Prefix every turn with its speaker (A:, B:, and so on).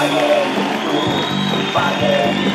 A: Panie, Panie, Panie.